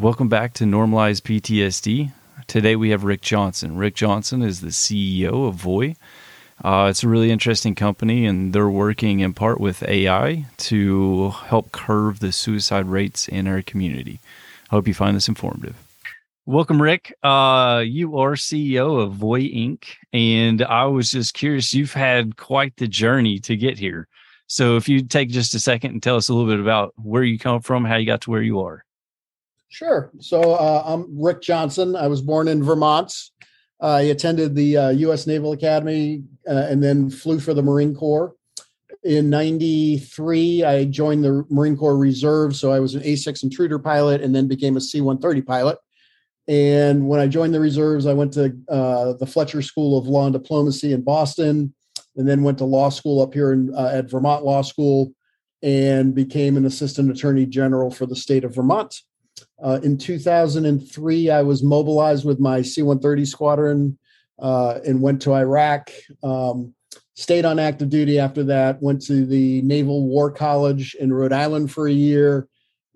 Welcome back to Normalized PTSD. Today we have Rick Johnson. Rick Johnson is the CEO of Voi. Uh, it's a really interesting company, and they're working in part with AI to help curb the suicide rates in our community. I hope you find this informative. Welcome, Rick. Uh, you are CEO of Voi Inc. And I was just curious, you've had quite the journey to get here. So if you take just a second and tell us a little bit about where you come from, how you got to where you are. Sure. So uh, I'm Rick Johnson. I was born in Vermont. I attended the uh, U.S. Naval Academy uh, and then flew for the Marine Corps. In 93, I joined the Marine Corps Reserve. So I was an A6 intruder pilot and then became a C 130 pilot. And when I joined the reserves, I went to uh, the Fletcher School of Law and Diplomacy in Boston, and then went to law school up here in, uh, at Vermont Law School and became an assistant attorney general for the state of Vermont. Uh, in 2003, I was mobilized with my C 130 squadron uh, and went to Iraq. Um, stayed on active duty after that, went to the Naval War College in Rhode Island for a year,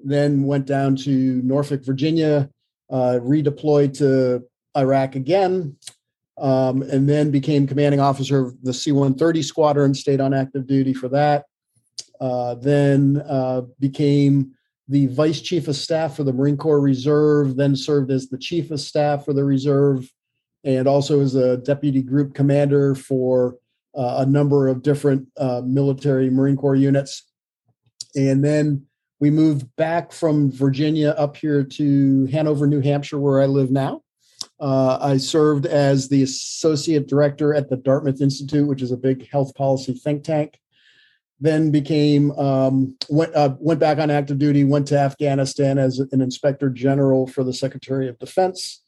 then went down to Norfolk, Virginia uh, redeployed to Iraq again, um, and then became commanding officer of the C 130 squadron, stayed on active duty for that. Uh, then uh, became the vice chief of staff for the Marine Corps Reserve, then served as the chief of staff for the Reserve, and also as a deputy group commander for uh, a number of different uh, military Marine Corps units. And then we moved back from Virginia up here to Hanover, New Hampshire, where I live now. Uh, I served as the associate director at the Dartmouth Institute, which is a big health policy think tank. Then became um, went uh, went back on active duty. Went to Afghanistan as an inspector general for the Secretary of Defense.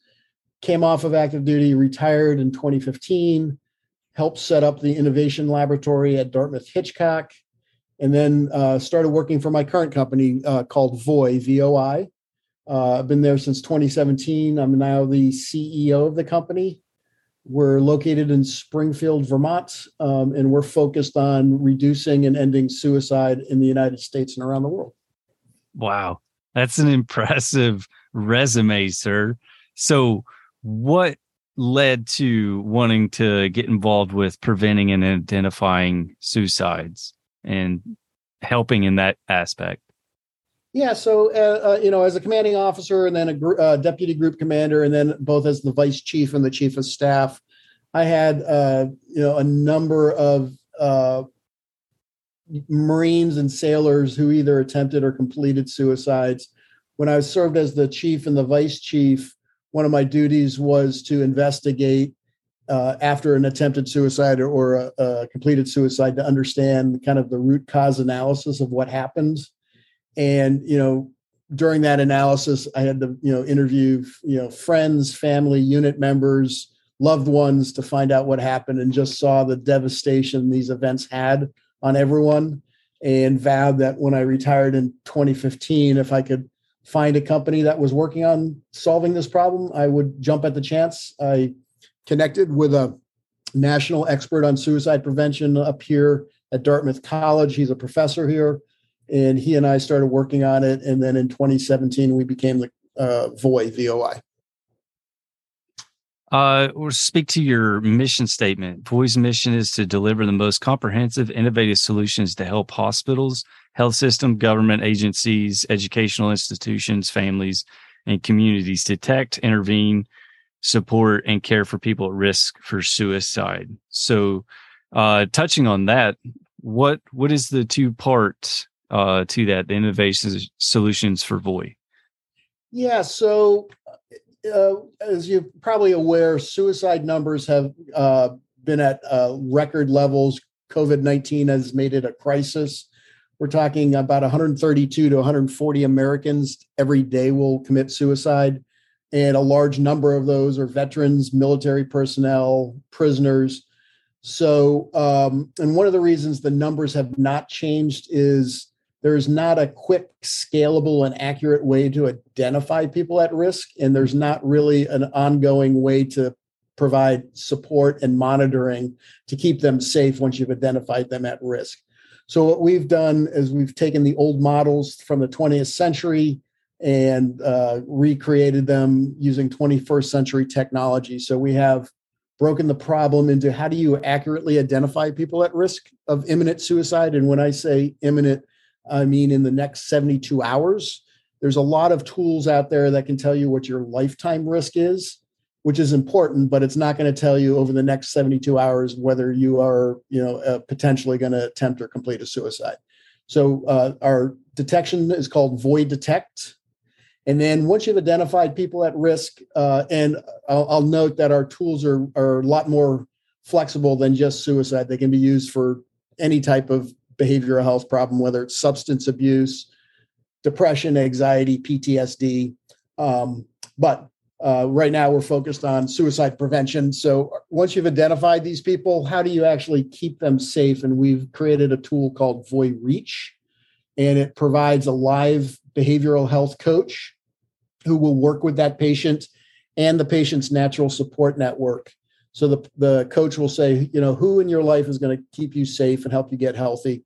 Came off of active duty, retired in 2015. Helped set up the innovation laboratory at Dartmouth Hitchcock and then uh, started working for my current company uh, called Voy, VOI. Uh, I've been there since 2017. I'm now the CEO of the company. We're located in Springfield, Vermont, um, and we're focused on reducing and ending suicide in the United States and around the world. Wow, that's an impressive resume, sir. So, what led to wanting to get involved with preventing and identifying suicides? and helping in that aspect? Yeah, so uh, uh, you know, as a commanding officer, and then a gr- uh, deputy group commander, and then both as the vice chief and the chief of staff, I had uh, you know a number of uh, Marines and sailors who either attempted or completed suicides. When I served as the chief and the vice chief, one of my duties was to investigate uh, after an attempted suicide or, or a, a, completed suicide to understand kind of the root cause analysis of what happened. And you know, during that analysis, I had to you know interview you know friends, family, unit members, loved ones to find out what happened, and just saw the devastation these events had on everyone. And vowed that when I retired in 2015, if I could find a company that was working on solving this problem, I would jump at the chance. I connected with a national expert on suicide prevention up here at Dartmouth College. He's a professor here, and he and I started working on it. And then in 2017, we became the uh, VOI, VOI. Uh, we'll speak to your mission statement. VOI's mission is to deliver the most comprehensive, innovative solutions to help hospitals, health system, government agencies, educational institutions, families, and communities detect, intervene, support and care for people at risk for suicide. So, uh, touching on that, what what is the two parts uh, to that? The innovation solutions for VoI? Yeah. So, uh, as you're probably aware, suicide numbers have uh, been at uh, record levels. COVID nineteen has made it a crisis. We're talking about 132 to 140 Americans every day will commit suicide and a large number of those are veterans, military personnel, prisoners. So, um, and one of the reasons the numbers have not changed is there's not a quick, scalable, and accurate way to identify people at risk, and there's not really an ongoing way to provide support and monitoring to keep them safe once you've identified them at risk. So, what we've done is we've taken the old models from the 20th century and uh, recreated them using 21st century technology. So we have broken the problem into how do you accurately identify people at risk of imminent suicide? And when I say imminent, I mean in the next 72 hours. There's a lot of tools out there that can tell you what your lifetime risk is, which is important, but it's not going to tell you over the next 72 hours whether you are, you know, uh, potentially going to attempt or complete a suicide. So uh, our detection is called Voi Detect. And then once you've identified people at risk, uh, and I'll, I'll, note that our tools are, are a lot more flexible than just suicide. They can be used for any type of behavioral health problem, whether it's substance abuse, depression, anxiety, PTSD. Um, but uh, right now, we're focused on suicide prevention. So once you've identified these people, how do you actually keep them safe? And we've created a tool called Voi Reach, and it provides a live behavioral health coach who will work with that patient and the patient's natural support network. So the, the coach will say, you know, who in your life is going to keep you safe and help you get healthy?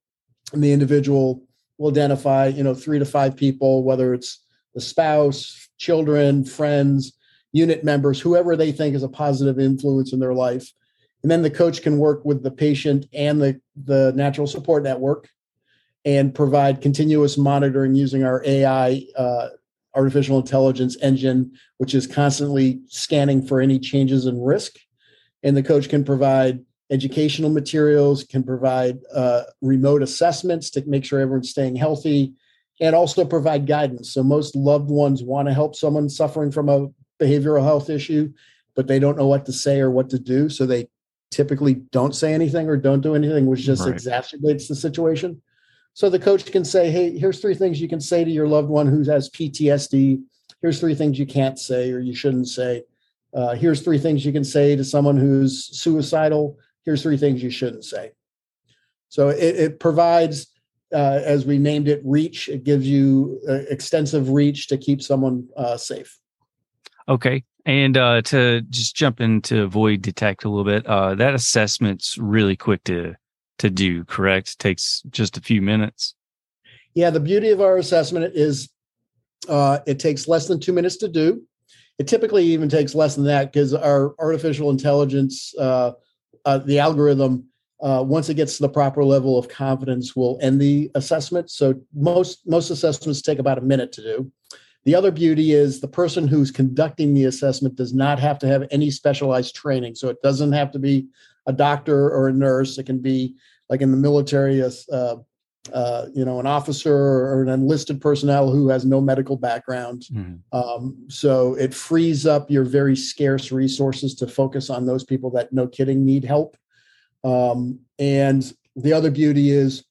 And the individual will identify, you know, three to five people, whether it's the spouse, children, friends, unit members, whoever they think is a positive influence in their life. And then the coach can work with the patient and the, the natural support network and provide continuous monitoring using our AI uh, artificial intelligence engine, which is constantly scanning for any changes in risk. And the coach can provide educational materials, can provide uh, remote assessments to make sure everyone's staying healthy, and also provide guidance. So, most loved ones want to help someone suffering from a behavioral health issue, but they don't know what to say or what to do. So, they typically don't say anything or don't do anything, which just right. exacerbates the situation. So the coach can say, hey, here's three things you can say to your loved one who has PTSD. Here's three things you can't say or you shouldn't say. Uh, here's three things you can say to someone who's suicidal. Here's three things you shouldn't say. So it, it provides, uh, as we named it, reach. It gives you uh, extensive reach to keep someone uh, safe. Okay. And uh, to just jump into Voi Detect a little bit, uh, that assessment's really quick to to do, correct? It takes just a few minutes. Yeah, the beauty of our assessment is uh, it takes less than two minutes to do. It typically even takes less than that because our artificial intelligence, uh, the algorithm, uh, once it gets to the proper level of confidence, will end the assessment. So most most assessments take about a minute to do. The other beauty is the person who's conducting the assessment does not have to have any specialized training. So it doesn't have to be a doctor or a nurse. It can be like in the military, a, uh, uh, you know, an officer or an enlisted personnel who has no medical background. Mm-hmm. Um, so it frees up your very scarce resources to focus on those people that, no kidding, need help. Um, and the other beauty is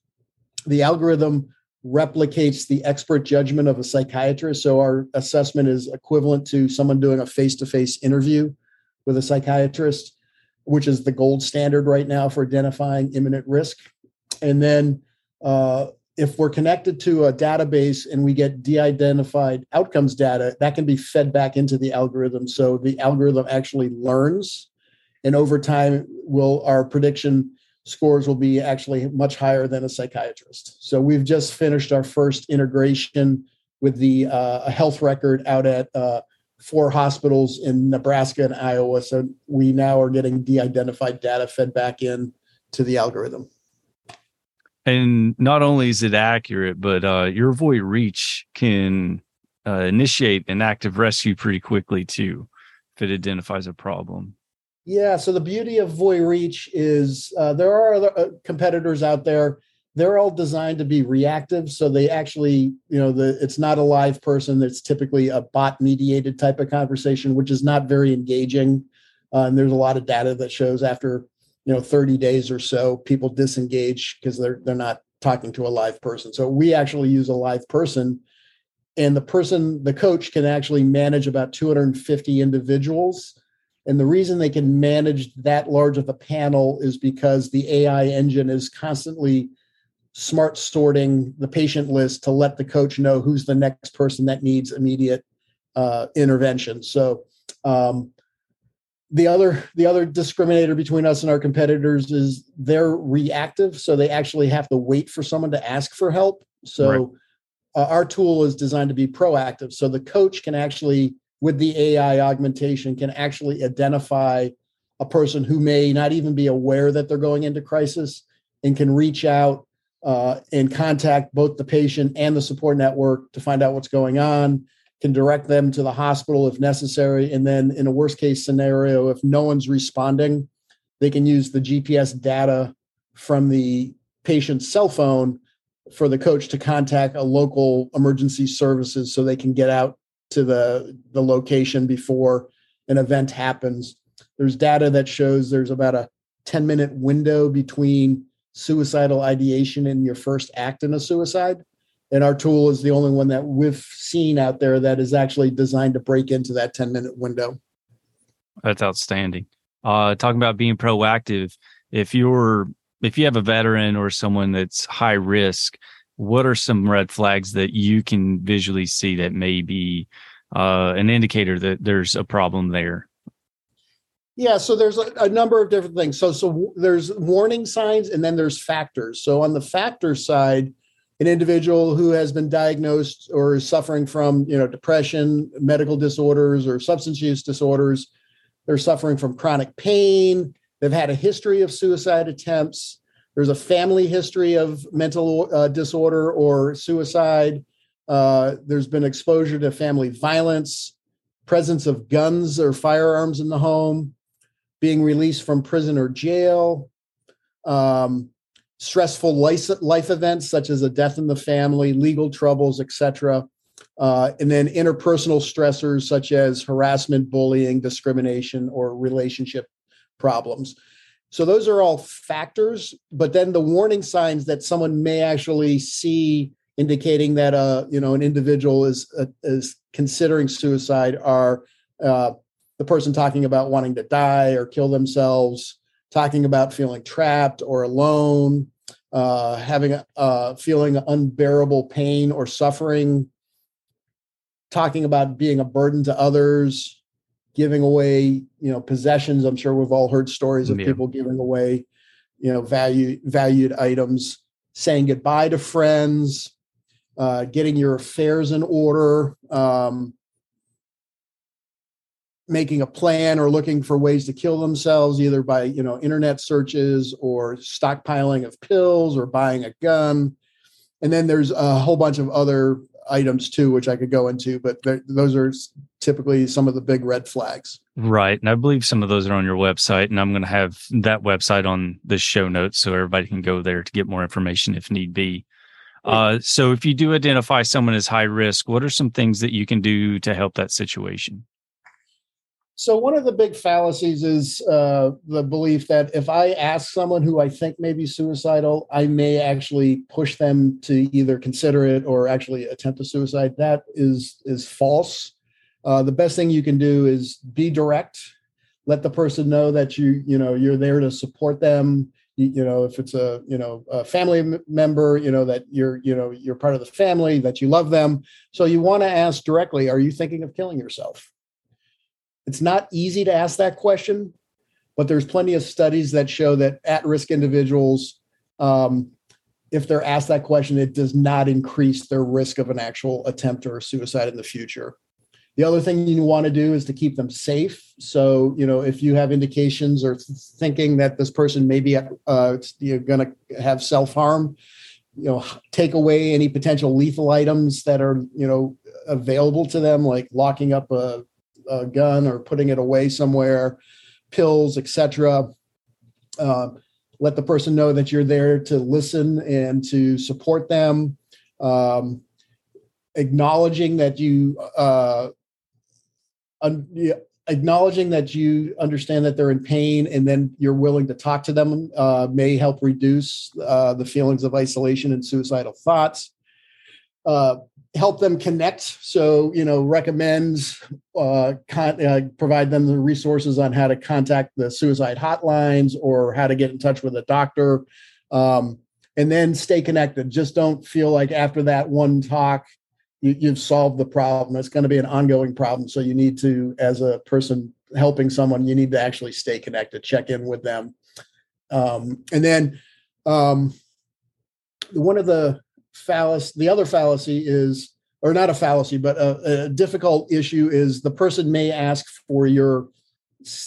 the algorithm replicates the expert judgment of a psychiatrist. So our assessment is equivalent to someone doing a face to face interview with a psychiatrist which is the gold standard right now for identifying imminent risk. And then uh, if we're connected to a database and we get de-identified outcomes data, that can be fed back into the algorithm. So the algorithm actually learns, and over time, will our prediction scores will be actually much higher than a psychiatrist. So we've just finished our first integration with the uh, health record out at uh, four hospitals in Nebraska and Iowa. So we now are getting de-identified data fed back in to the algorithm. And not only is it accurate, but uh, your Voi Reach can uh, initiate an active rescue pretty quickly too, if it identifies a problem. Yeah. So the beauty of Voi Reach is uh, there are other uh, competitors out there they're all designed to be reactive so they actually you know the it's not a live person it's typically a bot mediated type of conversation which is not very engaging uh, and there's a lot of data that shows after you know 30 days or so people disengage because they're they're not talking to a live person so we actually use a live person and the person the coach can actually manage about 250 individuals and the reason they can manage that large of a panel is because the ai engine is constantly smart sorting the patient list to let the coach know who's the next person that needs immediate uh, intervention. So um, the other the other discriminator between us and our competitors is they're reactive, so they actually have to wait for someone to ask for help. So right. uh, our tool is designed to be proactive. So the coach can actually, with the AI augmentation, can actually identify a person who may not even be aware that they're going into crisis and can reach out uh, and contact both the patient and the support network to find out what's going on can direct them to the hospital if necessary. And then in a worst case scenario if no one's responding they can use the gps data from the patient's cell phone for the coach to contact a local emergency services so they can get out to the the location before an event happens. There's data that shows there's about a 10 minute window between suicidal ideation and your first act in a suicide and our tool is the only one that we've seen out there that is actually designed to break into that 10 minute window that's outstanding uh talking about being proactive if you're if you have a veteran or someone that's high risk, what are some red flags that you can visually see that may be uh, an indicator that there's a problem there? Yeah, so there's a, a, number of different things. So, so there's warning signs, and then there's factors. So on the factor side, an individual who has been diagnosed or is suffering from, you know, depression, medical disorders, or substance use disorders, they're suffering from chronic pain, They've had a history of suicide attempts. There's a family history of mental uh, disorder or suicide. Uh, there's been exposure to family violence, presence of guns or firearms in the home, being released from prison or jail, um, stressful life, life events such as a death in the family, legal troubles, etc. Uh, and then interpersonal stressors such as harassment, bullying, discrimination, or relationship problems. So those are all factors, but then the warning signs that someone may actually see indicating that uh you know an individual is uh, is considering suicide are uh, the person talking about wanting to die or kill themselves, talking about feeling trapped or alone, uh, having a uh, feeling unbearable pain or suffering, talking about being a burden to others, giving away, you know, possessions. I'm sure we've all heard stories of yeah. people giving away, you know, value valued items, saying goodbye to friends, uh, getting your affairs in order, um, making a plan or looking for ways to kill themselves, either by you know internet searches or stockpiling of pills or buying a gun. And then there's a whole bunch of other items too, which I could go into, but those are typically some of the big red flags. Right. And I believe some of those are on your website, and I'm going to have that website on the show notes so everybody can go there to get more information if need be. Uh, so, if you do identify someone as high risk, what are some things that you can do to help that situation? So one of the big fallacies is uh, the belief that if I ask someone who I think may be suicidal, I may actually push them to either consider it or actually attempt a suicide. That is is false. Uh, the best thing you can do is be direct. Let the person know that you you know you're there to support them. You, you know if it's a you know a family member, you know that you're you know you're part of the family, that you love them. So you want to ask directly: Are you thinking of killing yourself? It's not easy to ask that question, but there's plenty of studies that show that at-risk individuals, um, if they're asked that question, it does not increase their risk of an actual attempt or suicide in the future. The other thing you want to do is to keep them safe. So, you know, if you have indications or thinking that this person may be uh, going to have self harm, you know, take away any potential lethal items that are, you know, available to them, like locking up a a gun or putting it away somewhere, pills, etc. Uh, let the person know that you're there to listen and to support them. Um, acknowledging that you uh, un- acknowledging that you understand that they're in pain and then you're willing to talk to them uh, may help reduce uh, the feelings of isolation and suicidal thoughts uh, help them connect. So, you know, recommends, uh, con- uh, provide them the resources on how to contact the suicide hotlines or how to get in touch with a doctor. Um, and then stay connected. Just don't feel like after that one talk, you, you've solved the problem. It's going to be an ongoing problem. So you need to, as a person helping someone, you need to actually stay connected, check in with them. Um, and then um, one of the fallacy. The other fallacy is, or not a fallacy, but a, a difficult issue is the person may ask for your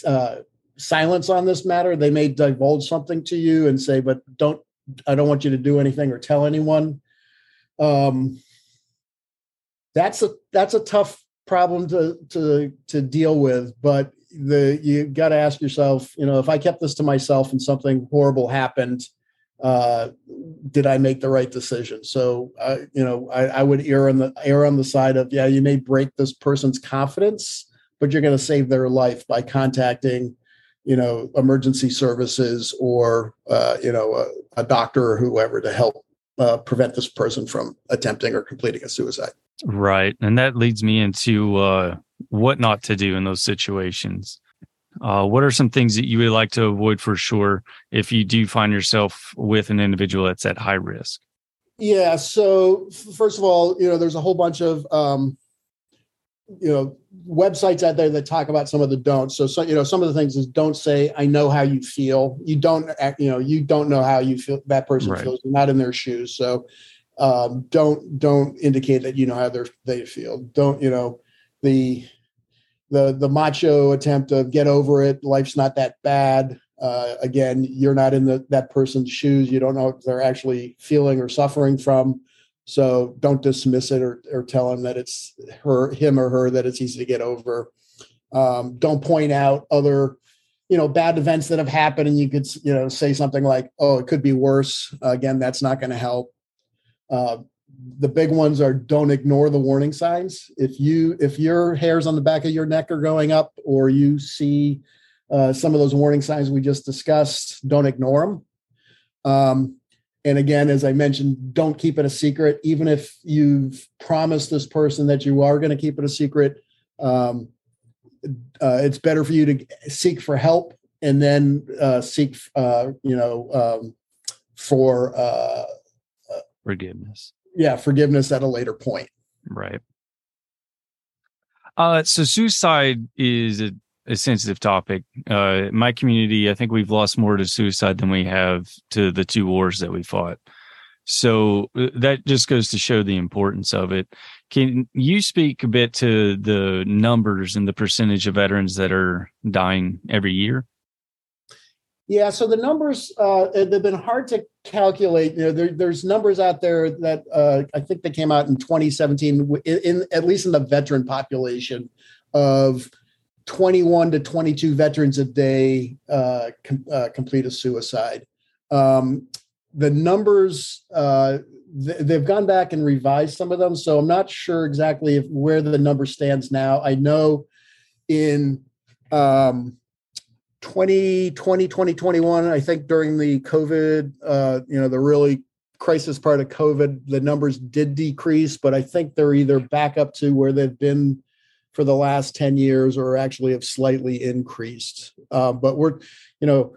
uh, silence on this matter. They may divulge something to you and say, "But don't, I don't want you to do anything or tell anyone." Um, that's a that's a tough problem to to to deal with, but the you got to ask yourself, you know, if I kept this to myself and something horrible happened, uh, did I make the right decision? So, uh, you know, I, I, would err on the err on the side of yeah, you may break this person's confidence, but you're going to save their life by contacting, you know, emergency services or uh, you know a, a, doctor or whoever to help uh, prevent this person from attempting or completing a suicide. Right, and that leads me into uh, what not to do in those situations. Uh, what are some things that you would like to avoid for sure if you do find yourself with an individual that's at high risk? Yeah. So first of all, you know, there's a whole bunch of um, you know websites out there that talk about some of the don'ts. So, so you know, some of the things is don't say I know how you feel. You don't act, you know, you don't know how you feel that person right. feels. You're not in their shoes. So um, don't don't indicate that you know how they they feel. Don't you know the the the macho attempt of get over it life's not that bad. Uh, again you're not in the that person's shoes. You don't know what they're actually feeling or suffering from. So don't dismiss it or, or tell him that it's her him or her that it's easy to get over. Um, don't point out other you know bad events that have happened and you could you know say something like oh it could be worse. Uh, again that's not going to help. Uh, the big ones are don't ignore the warning signs. If you if your hairs on the back of your neck are going up, or you see uh, some of those warning signs we just discussed, don't ignore them. Um, and again, as I mentioned, don't keep it a secret. Even if you've promised this person that you are going to keep it a secret, um, uh, it's better for you to seek for help and then uh, seek, uh, you know, um, for uh, forgiveness yeah forgiveness at a later point. Right. Uh so suicide is a, a sensitive topic. Uh my community i think we've lost more to suicide than we have to the two wars that we fought. So uh, that just goes to show the importance of it. Can you speak a bit to the numbers and the percentage of veterans that are dying every year yeah, so the numbers uh, they've been hard to calculate. You know, there, there's numbers out there that uh, I think they came out in 2017, in, in, at least in the veteran population, of 21 to 22 veterans a day uh, com- uh, complete a suicide. Um, the numbers uh, th- they've gone back and revised some of them, so I'm not sure exactly if, where the number stands now. I know in um, 2020 2021 i think during the covid uh, you know the really crisis part of covid the numbers did decrease but i think they're either back up to where they've been for the last 10 years or actually have slightly increased. Uh, but we're you know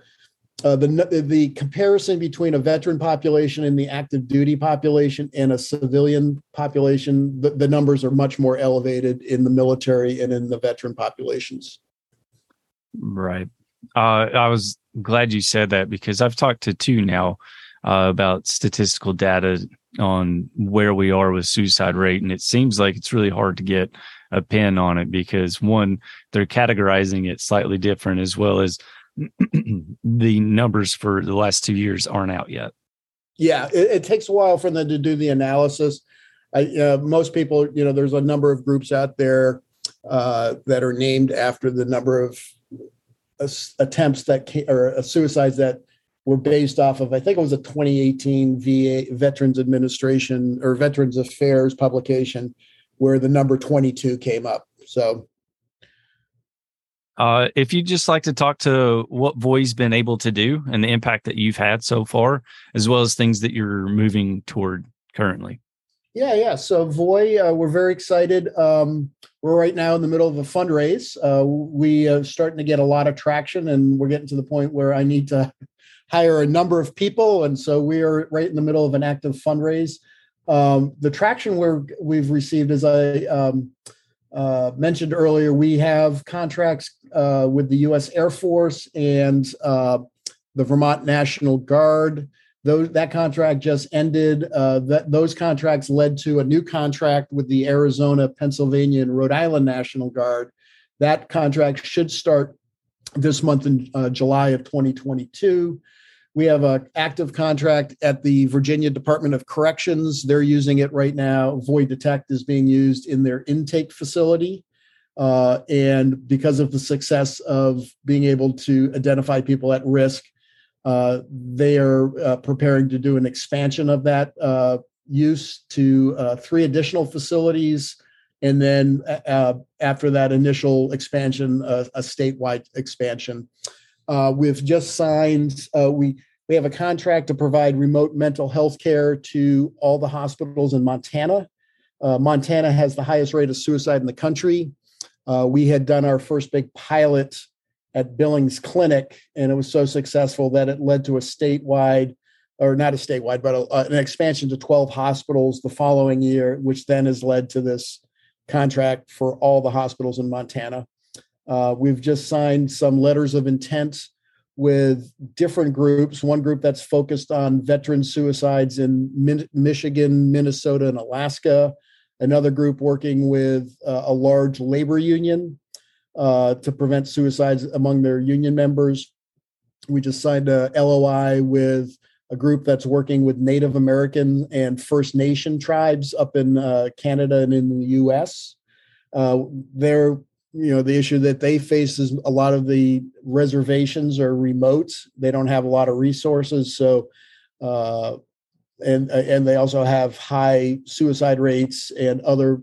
uh, the the comparison between a veteran population and the active duty population and a civilian population the, the numbers are much more elevated in the military and in the veteran populations. Right uh, I was glad you said that because I've talked to two now uh, about statistical data on where we are with suicide rate, and it seems like it's really hard to get a pin on it because one, they're categorizing it slightly different, as well as the numbers for the last two years aren't out yet. Yeah, it, it takes a while for them to do the analysis. I, uh, most people, you know, there's a number of groups out there uh, that are named after the number of attempts that came, or suicides that were based off of I think it was a 2018 VA Veterans Administration or Veterans Affairs publication where the number 22 came up. So uh, if you'd just like to talk to what Voi's been able to do and the impact that you've had so far, as well as things that you're moving toward currently. Yeah, yeah. So Voi, uh, we're very excited. Um, we're right now in the middle of a fundraise. Uh, we are starting to get a lot of traction, and we're getting to the point where I need to hire a number of people, and so we are right in the middle of an active fundraise. Um, the traction we're, we've received, as I um, uh, mentioned earlier, we have contracts uh, with the U.S. Air Force and uh, the Vermont National Guard those that contract just ended. Uh, that those contracts led to a new contract with the Arizona, Pennsylvania, and Rhode Island National Guard. That contract should start this month in uh, July of 2022. We have an active contract at the Virginia Department of Corrections. They're using it right now. Voi Detect is being used in their intake facility. Uh, and because of the success of being able to identify people at risk, uh, they are uh, preparing to do an expansion of that uh, use to uh, three additional facilities. And then uh, after that initial expansion, a statewide expansion. we've just signed, we, we have a contract to provide remote mental health care to all the hospitals in Montana. Montana has the highest rate of suicide in the country. we had done our first big pilot at Billings Clinic, and it was so successful that it led to a statewide, or not a statewide, but a, an expansion to 12 hospitals the following year, which then has led to this contract for all the hospitals in Montana. Uh, we've just signed some letters of intent with different groups. One group that's focused on veteran suicides in Min- Michigan, Minnesota, and Alaska. Another group working with uh, a large labor union uh, to prevent suicides among their union members. We just signed a LOI with a group that's working with Native American and First Nation tribes up in uh, Canada and in the U.S. Uh, they're, you know, the issue that they face is a lot of the reservations are remote. They don't have a lot of resources, so uh, and and they also have high suicide rates and other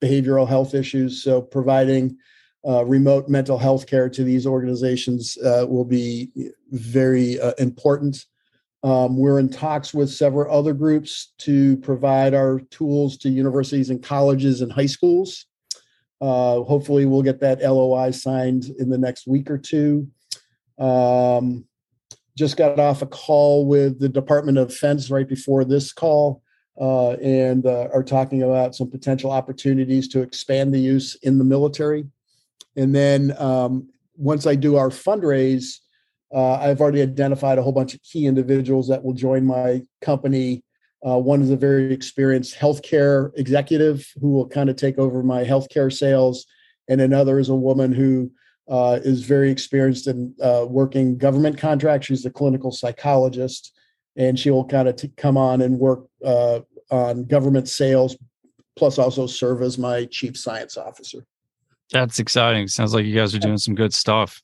behavioral health issues. So providing uh, remote mental health care to these organizations uh, will be very uh, important. Um, we're in talks with several other groups to provide our tools to universities and colleges and high schools. Uh, hopefully, we'll get that LOI signed in the next week or two. Um, just got off a call with the Department of Defense right before this call. Uh, and uh, are talking about some potential opportunities to expand the use in the military. And then um, once I do our fundraise, uh, I've already identified a whole bunch of key individuals that will join my company. Uh, one is a very experienced healthcare executive who will kind of take over my healthcare sales, and another is a woman who uh, is very experienced in uh, working government contracts. She's a clinical psychologist, and she will kind of t- come on and work uh, on government sales, plus also serve as my chief science officer. That's exciting. Sounds like you guys are doing some good stuff.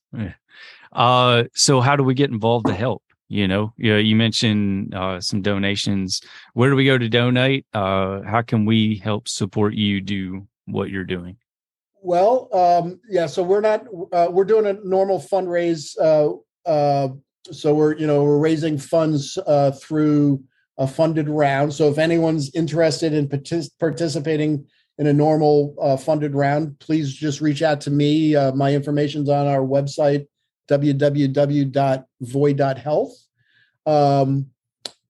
Uh, so how do we get involved to help? You know, you, know, you mentioned uh, some donations. Where do we go to donate? Uh, how can we help support you do what you're doing? Well, um, yeah. So we're not uh, we're doing a normal fundraise. Uh, uh, so we're you know we're raising funds through a funded round. So if anyone's interested in partic- participating in a normal uh, funded round, please just reach out to me. Uh, my information's on our website, www.voi.health. Um,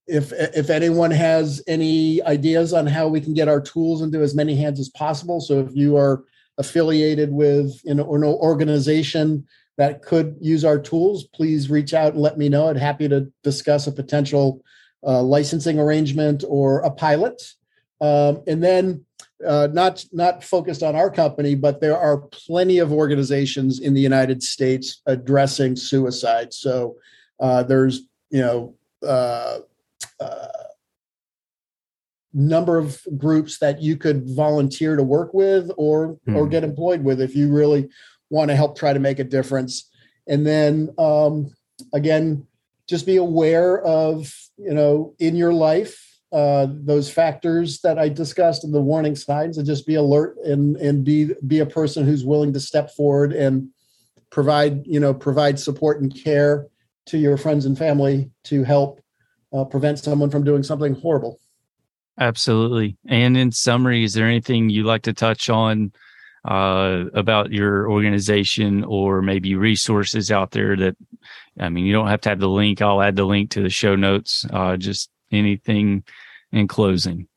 if if anyone has any ideas on how we can get our tools into as many hands as possible, so if you are affiliated with or no organization that could use our tools, please reach out and let me know. I'd happy to discuss a potential uh, licensing arrangement or a pilot. Um, and then uh, not not focused on our company, but there are plenty of organizations in the United States addressing suicide. So uh, there's you know uh, uh number of groups that you could volunteer to work with or hmm. or get employed with if you really want to help try to make a difference. And then um, again, just be aware of you know in your life uh, those factors that I discussed and the warning signs, and just be alert and and be be a person who's willing to step forward and provide you know provide support and care to your friends and family to help uh, prevent someone from doing something horrible. Absolutely. And in summary, is there anything you'd like to touch on uh, about your organization or maybe resources out there that, I mean, you don't have to have the link. I'll add the link to the show notes. Uh, just anything in closing?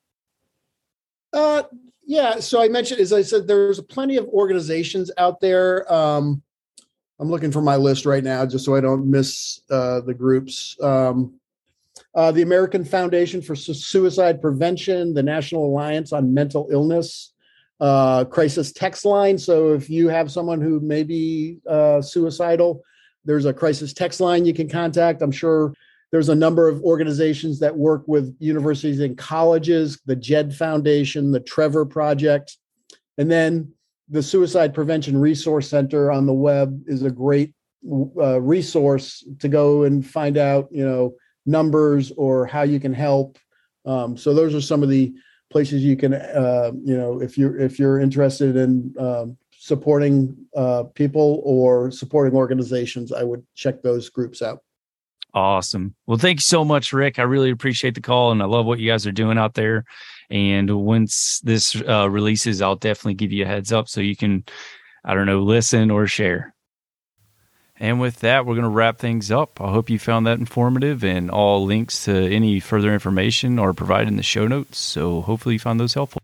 Uh, yeah. So I mentioned, as I said, there's plenty of organizations out there. Um, I'm looking for my list right now just so I don't miss uh, the groups. Um, uh, the American Foundation for Suicide Prevention, the National Alliance on Mental Illness, uh, crisis text line. So if you have someone who may be uh, suicidal, there's a crisis text line you can contact. I'm sure there's a number of organizations that work with universities and colleges, the JED Foundation, the Trevor Project, and then the Suicide Prevention Resource Center on the web is a great uh, resource to go and find out, you know, numbers or how you can help. Um, so those are some of the places you can, uh, you know, if you're if you're interested in um, supporting uh, people or supporting organizations, I would check those groups out. Awesome. Well, thank you so much, Rick. I really appreciate the call and I love what you guys are doing out there. And once this uh, releases, I'll definitely give you a heads up so you can, I don't know, listen or share. And with that, we're going to wrap things up. I hope you found that informative, and all links to any further information are provided in the show notes. So hopefully, you found those helpful.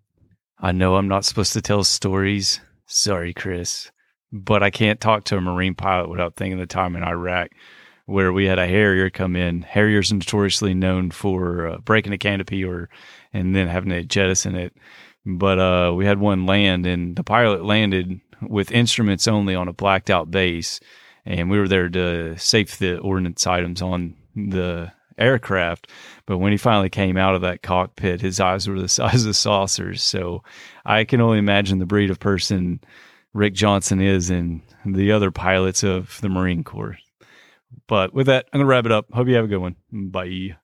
I know I'm not supposed to tell stories. Sorry, Chris. But I can't talk to a Marine pilot without thinking of the time in Iraq where we had a Harrier come in. Harriers are notoriously known for uh, breaking a canopy or and then having to jettison it. But uh, we had one land, and the pilot landed with instruments only on a blacked out base, and we were there to safe the ordnance items on the aircraft. But when he finally came out of that cockpit, his eyes were the size of saucers. So I can only imagine the breed of person Rick Johnson is and the other pilots of the Marine Corps. But with that, I'm going to wrap it up. Hope you have a good one. Bye.